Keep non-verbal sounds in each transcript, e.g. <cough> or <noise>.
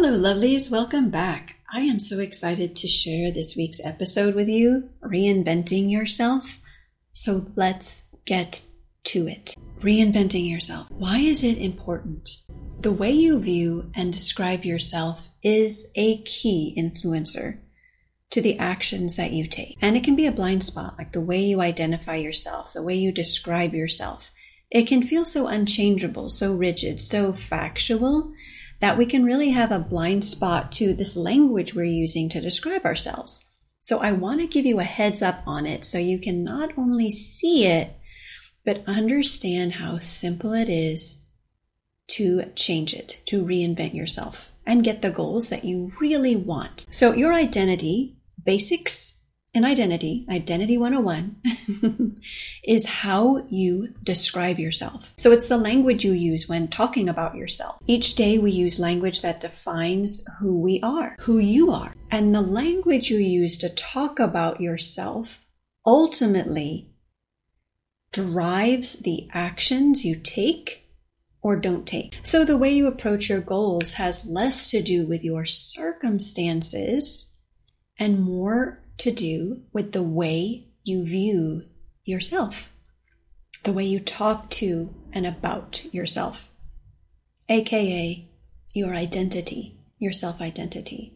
Hello, lovelies. Welcome back. I am so excited to share this week's episode with you Reinventing Yourself. So let's get to it. Reinventing yourself. Why is it important? The way you view and describe yourself is a key influencer to the actions that you take. And it can be a blind spot, like the way you identify yourself, the way you describe yourself. It can feel so unchangeable, so rigid, so factual that we can really have a blind spot to this language we're using to describe ourselves. So I want to give you a heads up on it so you can not only see it, but understand how simple it is to change it, to reinvent yourself and get the goals that you really want. So your identity, basics in identity, Identity 101, <laughs> is how you describe yourself. So it's the language you use when talking about yourself. Each day we use language that defines who we are, who you are. And the language you use to talk about yourself ultimately drives the actions you take or don't take. So the way you approach your goals has less to do with your circumstances and more to do with the way you view yourself, the way you talk to and about yourself, aka your identity, your self identity.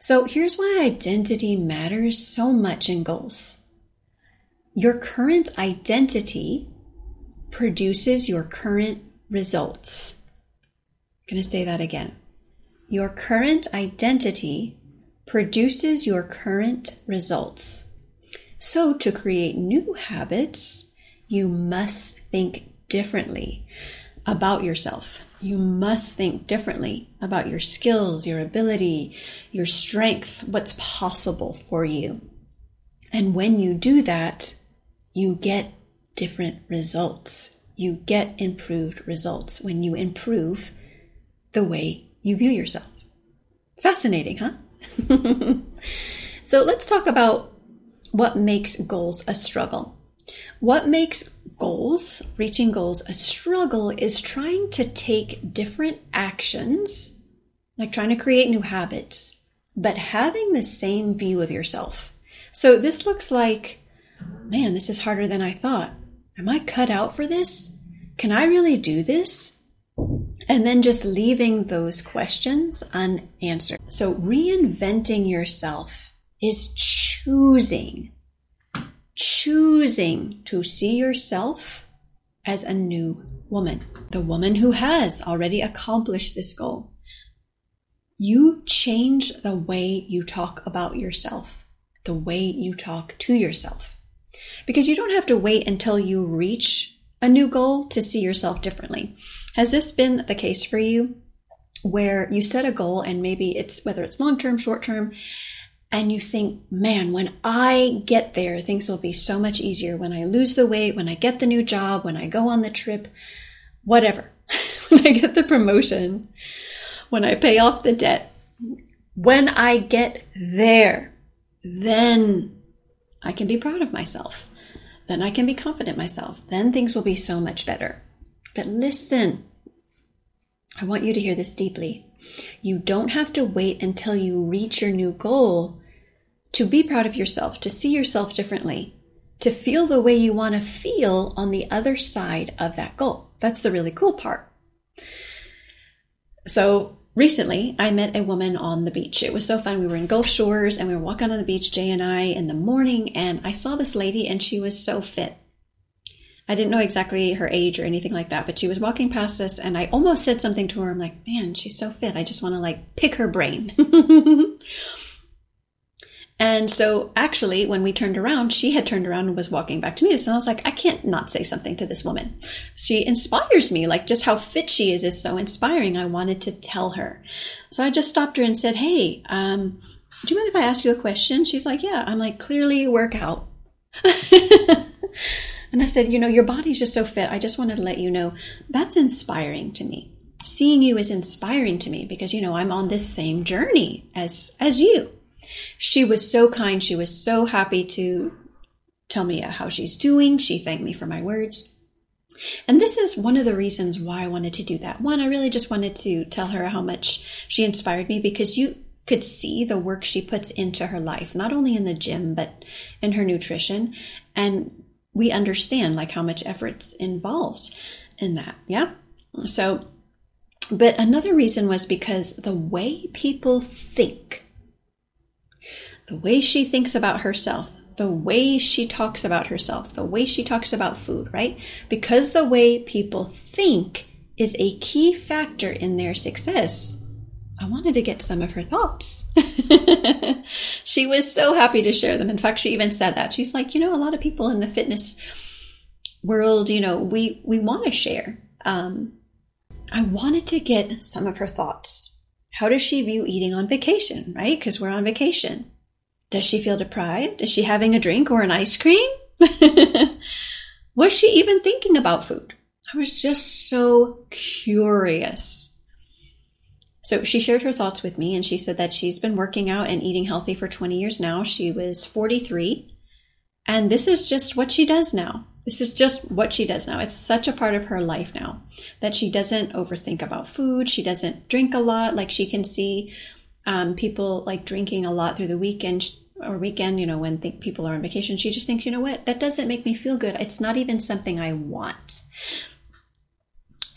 So here's why identity matters so much in goals. Your current identity produces your current results. I'm going to say that again. Your current identity produces your current results. So, to create new habits, you must think differently about yourself. You must think differently about your skills, your ability, your strength, what's possible for you. And when you do that, you get different results. You get improved results when you improve the way you view yourself. Fascinating, huh? <laughs> so let's talk about what makes goals a struggle. What makes goals, reaching goals, a struggle is trying to take different actions, like trying to create new habits, but having the same view of yourself. So this looks like, man, this is harder than I thought. Am I cut out for this? Can I really do this? and then just leaving those questions unanswered. So, reinventing yourself is choosing, choosing to see yourself as a new woman, the woman who has already accomplished this goal. You change the way you talk about yourself, the way you talk to yourself. Because you don't have to wait until you reach a new goal to see yourself differently. Has this been the case for you where you set a goal and maybe it's whether it's long term, short term, and you think, man, when I get there, things will be so much easier. When I lose the weight, when I get the new job, when I go on the trip, whatever, <laughs> when I get the promotion, when I pay off the debt, when I get there, then I can be proud of myself. Then I can be confident myself. Then things will be so much better. But listen, I want you to hear this deeply. You don't have to wait until you reach your new goal to be proud of yourself, to see yourself differently, to feel the way you want to feel on the other side of that goal. That's the really cool part. So, recently I met a woman on the beach. It was so fun. We were in Gulf Shores and we were walking on the beach, Jay and I, in the morning, and I saw this lady and she was so fit. I didn't know exactly her age or anything like that, but she was walking past us and I almost said something to her. I'm like, man, she's so fit. I just want to like pick her brain. <laughs> And so actually, when we turned around, she had turned around and was walking back to us. And I was like, I can't not say something to this woman. She inspires me. Like just how fit she is is so inspiring. I wanted to tell her. So I just stopped her and said, Hey, um, do you mind if I ask you a question? She's like, Yeah. I'm like, clearly work out. <laughs> and I said, You know, your body's just so fit. I just wanted to let you know that's inspiring to me. Seeing you is inspiring to me because, you know, I'm on this same journey as, as you. She was so kind. She was so happy to tell me how she's doing. She thanked me for my words. And this is one of the reasons why I wanted to do that. One, I really just wanted to tell her how much she inspired me because you could see the work she puts into her life, not only in the gym, but in her nutrition. And we understand like how much effort's involved in that. Yeah. So, but another reason was because the way people think, the way she thinks about herself, the way she talks about herself, the way she talks about food, right? Because the way people think is a key factor in their success. I wanted to get some of her thoughts. <laughs> she was so happy to share them. In fact, she even said that. She's like, you know, a lot of people in the fitness world, you know, we we want to share. Um, I wanted to get some of her thoughts. How does she view eating on vacation, right? Because we're on vacation. Does she feel deprived? Is she having a drink or an ice cream? <laughs> was she even thinking about food? I was just so curious. So she shared her thoughts with me and she said that she's been working out and eating healthy for 20 years now. She was 43 and this is just what she does now. This is just what she does now. It's such a part of her life now that she doesn't overthink about food. She doesn't drink a lot. Like she can see um, people like drinking a lot through the weekend or weekend, you know, when people are on vacation. She just thinks, you know what, that doesn't make me feel good. It's not even something I want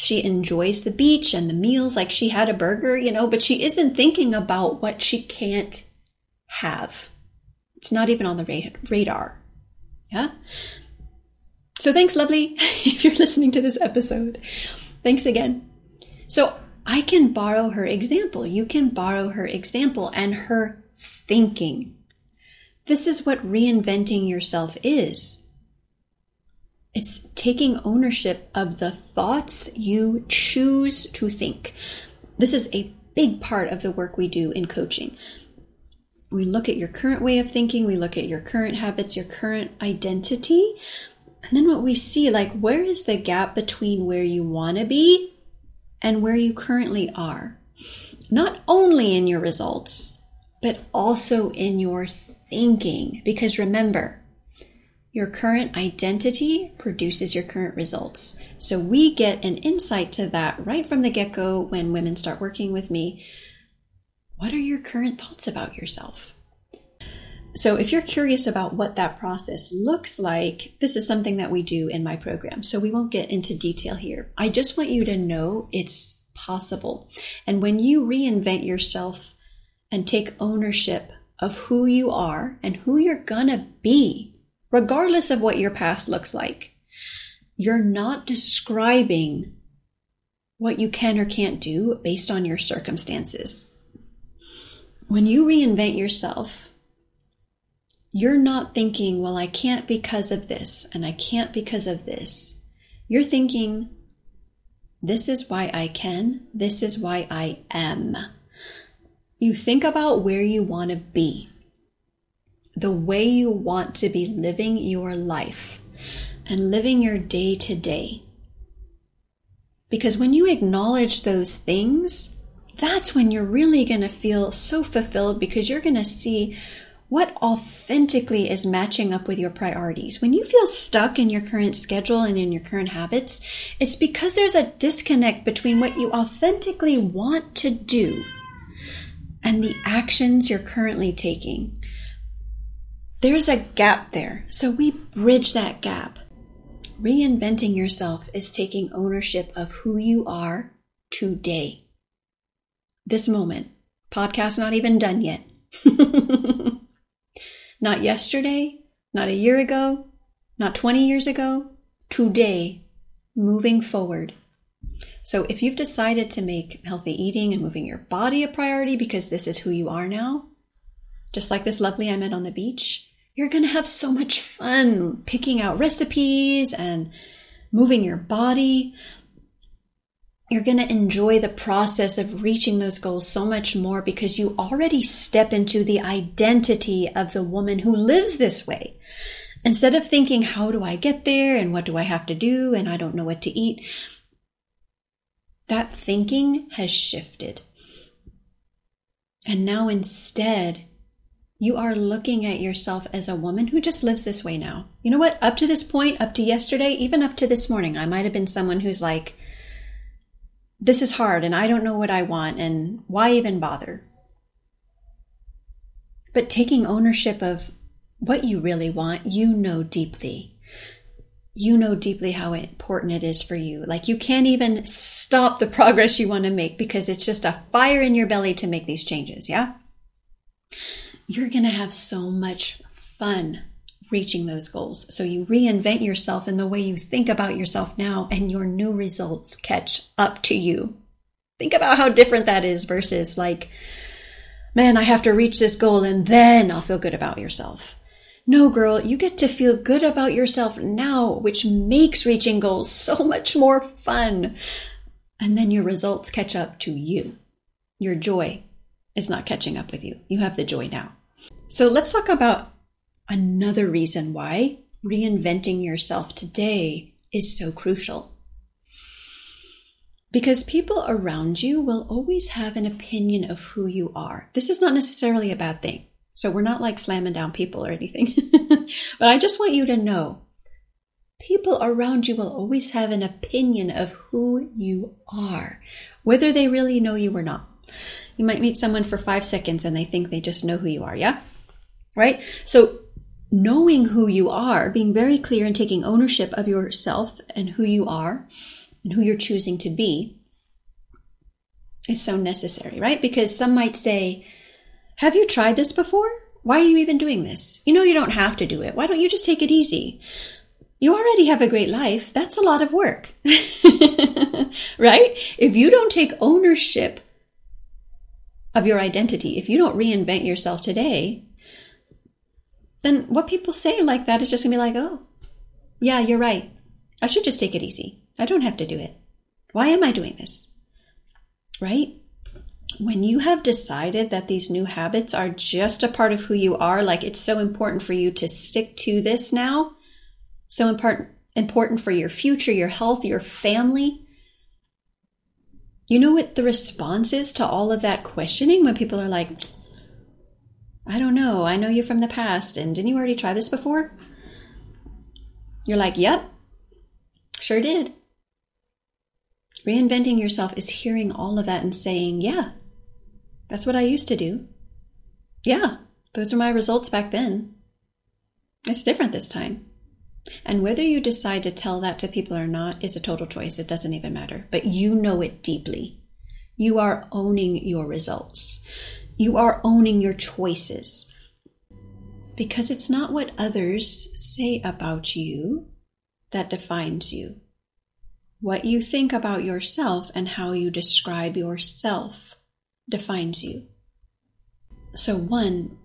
she enjoys the beach and the meals like she had a burger, you know, but she isn't thinking about what she can't have. It's not even on the radar. Yeah? So thanks, lovely, <laughs> if you're listening to this episode. Thanks again. So I can borrow her example. You can borrow her example and her thinking. This is what reinventing yourself is. It's taking ownership of the thoughts you choose to think. This is a big part of the work we do in coaching. We look at your current way of thinking, we look at your current habits, your current identity, and then what we see like where is the gap between where you want to be and where you currently are? Not only in your results, but also in your thinking. Because remember, your current identity produces your current results. So we get an insight to that right from the get go when women start working with me. What are your current thoughts about yourself? So, if you're curious about what that process looks like, this is something that we do in my program. So, we won't get into detail here. I just want you to know it's possible. And when you reinvent yourself and take ownership of who you are and who you're gonna be, regardless of what your past looks like. You're not describing what you can or can't do based on your circumstances. When you reinvent yourself, you're not thinking, well, I can't because of this and I can't because of this. You're thinking, this is why I can, this is why I am. You think about where you want to be the way you want to be living your life and living your day to day. Because when you acknowledge those things, that's when you're really going to feel so fulfilled because you're going to see what authentically is matching up with your priorities. When you feel stuck in your current schedule and in your current habits, it's because there's a disconnect between what you authentically want to do and the actions you're currently taking. There's a gap there, so we bridge that gap. Reinventing yourself is taking ownership of who you are today. This moment. Podcast not even done yet. <laughs> not yesterday, not a year ago, not 20 years ago, today, moving forward. So if you've decided to make healthy eating and moving your body a priority because this is who you are now, just like this lovely I met on the beach, you're going to have so much fun picking out recipes and moving your body. You're going to enjoy the process of reaching those goals so much more because you already step into the identity of the woman who lives this way. Instead of thinking, how do I get there and what do I have to do and I don't know what to eat, that thinking has shifted. And now instead, you are looking at yourself as a woman who just lives this way now. You know what? Up to this point, up to yesterday, even up to this morning, I might have been someone who's like, this is hard and I don't know what I want and why even bother? But taking ownership of what you really want, you know deeply. You know deeply how important it is for you. Like you can't even stop the progress you want to make because it's just a fire in your belly to make these changes. Yeah you're going to have so much fun reaching those goals. So you reinvent yourself in the way you think about yourself now, and your new results catch up to you. Think about how different that is versus like, man, I have to reach this goal and then I'll feel good about yourself. No, girl, you get to feel good about yourself now, which makes reaching goals so much more fun. And then your results catch up to you. Your joy is not catching up with you. You have the joy now. So let's talk about another reason why reinventing yourself today is so crucial. Because people around you will always have an opinion of who you are. This is not necessarily a bad thing. So we're not like slamming down people or anything. <laughs> but I just want you to know people around you will always have an opinion of who you are, whether they really know you or not. You might meet someone for five seconds and they think they just know who you are, yeah? Right? So knowing who you are, being very clear and taking ownership of yourself and who you are and who you're choosing to be is so necessary, right? Because some might say, Have you tried this before? Why are you even doing this? You know you don't have to do it. Why don't you just take it easy? You already have a great life. That's a lot of work. <laughs> right? If you don't take ownership of your identity, if you don't reinvent yourself today, then what people say like that is just gonna be like, oh, yeah, you're right. I should just take it easy. I don't have to do it. Why am I doing this? Right? When you have decided that these new habits are just a part of who you are, like it's so important for you to stick to this now, so important important for your future, your health, your family. You know what the response is to all of that questioning when people are like, I don't know. I know you from the past. And didn't you already try this before? You're like, Yep, sure did. Reinventing yourself is hearing all of that and saying, Yeah, that's what I used to do. Yeah, those are my results back then. It's different this time. And whether you decide to tell that to people or not is a total choice. It doesn't even matter. But you know it deeply. You are owning your results. You are owning your choices. Because it's not what others say about you that defines you. What you think about yourself and how you describe yourself defines you. So, one,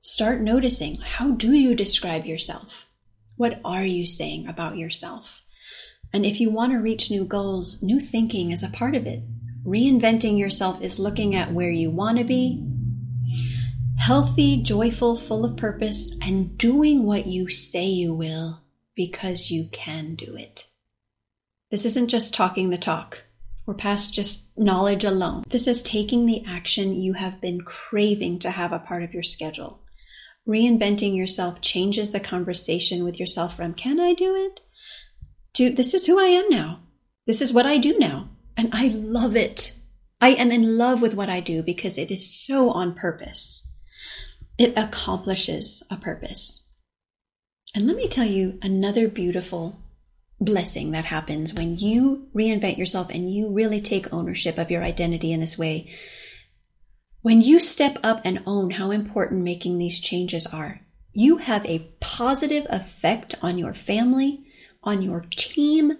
start noticing how do you describe yourself? What are you saying about yourself? And if you want to reach new goals, new thinking is a part of it. Reinventing yourself is looking at where you want to be, healthy, joyful, full of purpose, and doing what you say you will because you can do it. This isn't just talking the talk. We're past just knowledge alone. This is taking the action you have been craving to have a part of your schedule. Reinventing yourself changes the conversation with yourself from, can I do it? to, this is who I am now. This is what I do now. And I love it. I am in love with what I do because it is so on purpose. It accomplishes a purpose. And let me tell you another beautiful blessing that happens when you reinvent yourself and you really take ownership of your identity in this way. When you step up and own how important making these changes are, you have a positive effect on your family, on your team,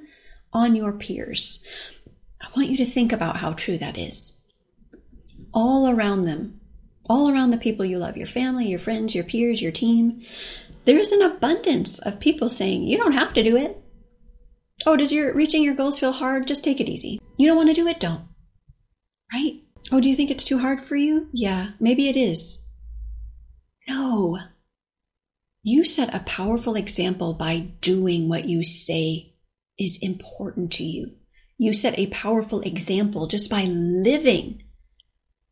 on your peers. I want you to think about how true that is. All around them, all around the people you love, your family, your friends, your peers, your team, there's an abundance of people saying, You don't have to do it. Oh, does your reaching your goals feel hard? Just take it easy. You don't want to do it? Don't. Right? Oh, do you think it's too hard for you? Yeah, maybe it is. No. You set a powerful example by doing what you say is important to you. You set a powerful example just by living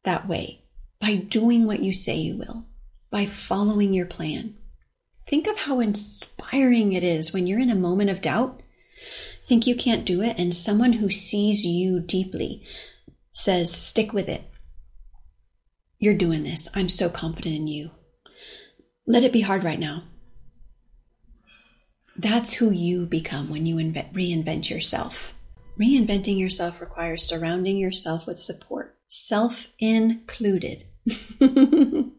that way, by doing what you say you will. by following your plan. Think of how inspiring it is when you're in a moment of doubt, think you can't do it, and someone who sees you deeply says, Stick with it. You're doing this. I'm so confident in you. Let it be hard right now. That's who you become when you invent, reinvent yourself. Reinventing yourself requires surrounding yourself with support, self included. <laughs>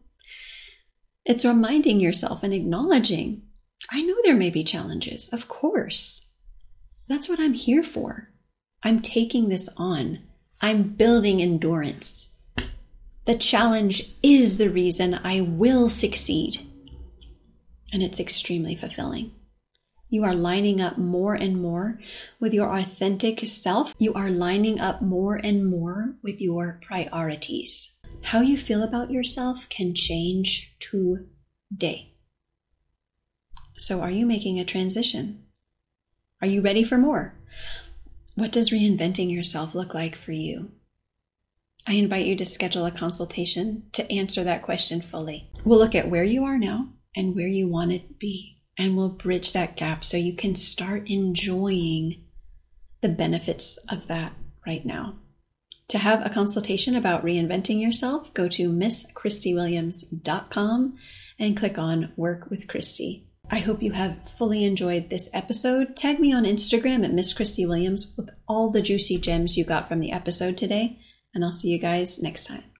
it's reminding yourself and acknowledging I know there may be challenges, of course. That's what I'm here for. I'm taking this on. I'm building endurance. The challenge is the reason I will succeed. And it's extremely fulfilling. You are lining up more and more with your authentic self. You are lining up more and more with your priorities. How you feel about yourself can change today. So, are you making a transition? Are you ready for more? What does reinventing yourself look like for you? I invite you to schedule a consultation to answer that question fully. We'll look at where you are now and where you want to be and we'll bridge that gap so you can start enjoying the benefits of that right now. To have a consultation about reinventing yourself, go to misschristywilliams.com and click on Work with Christy. I hope you have fully enjoyed this episode. Tag me on Instagram at Miss Christy Williams with all the juicy gems you got from the episode today, and I'll see you guys next time.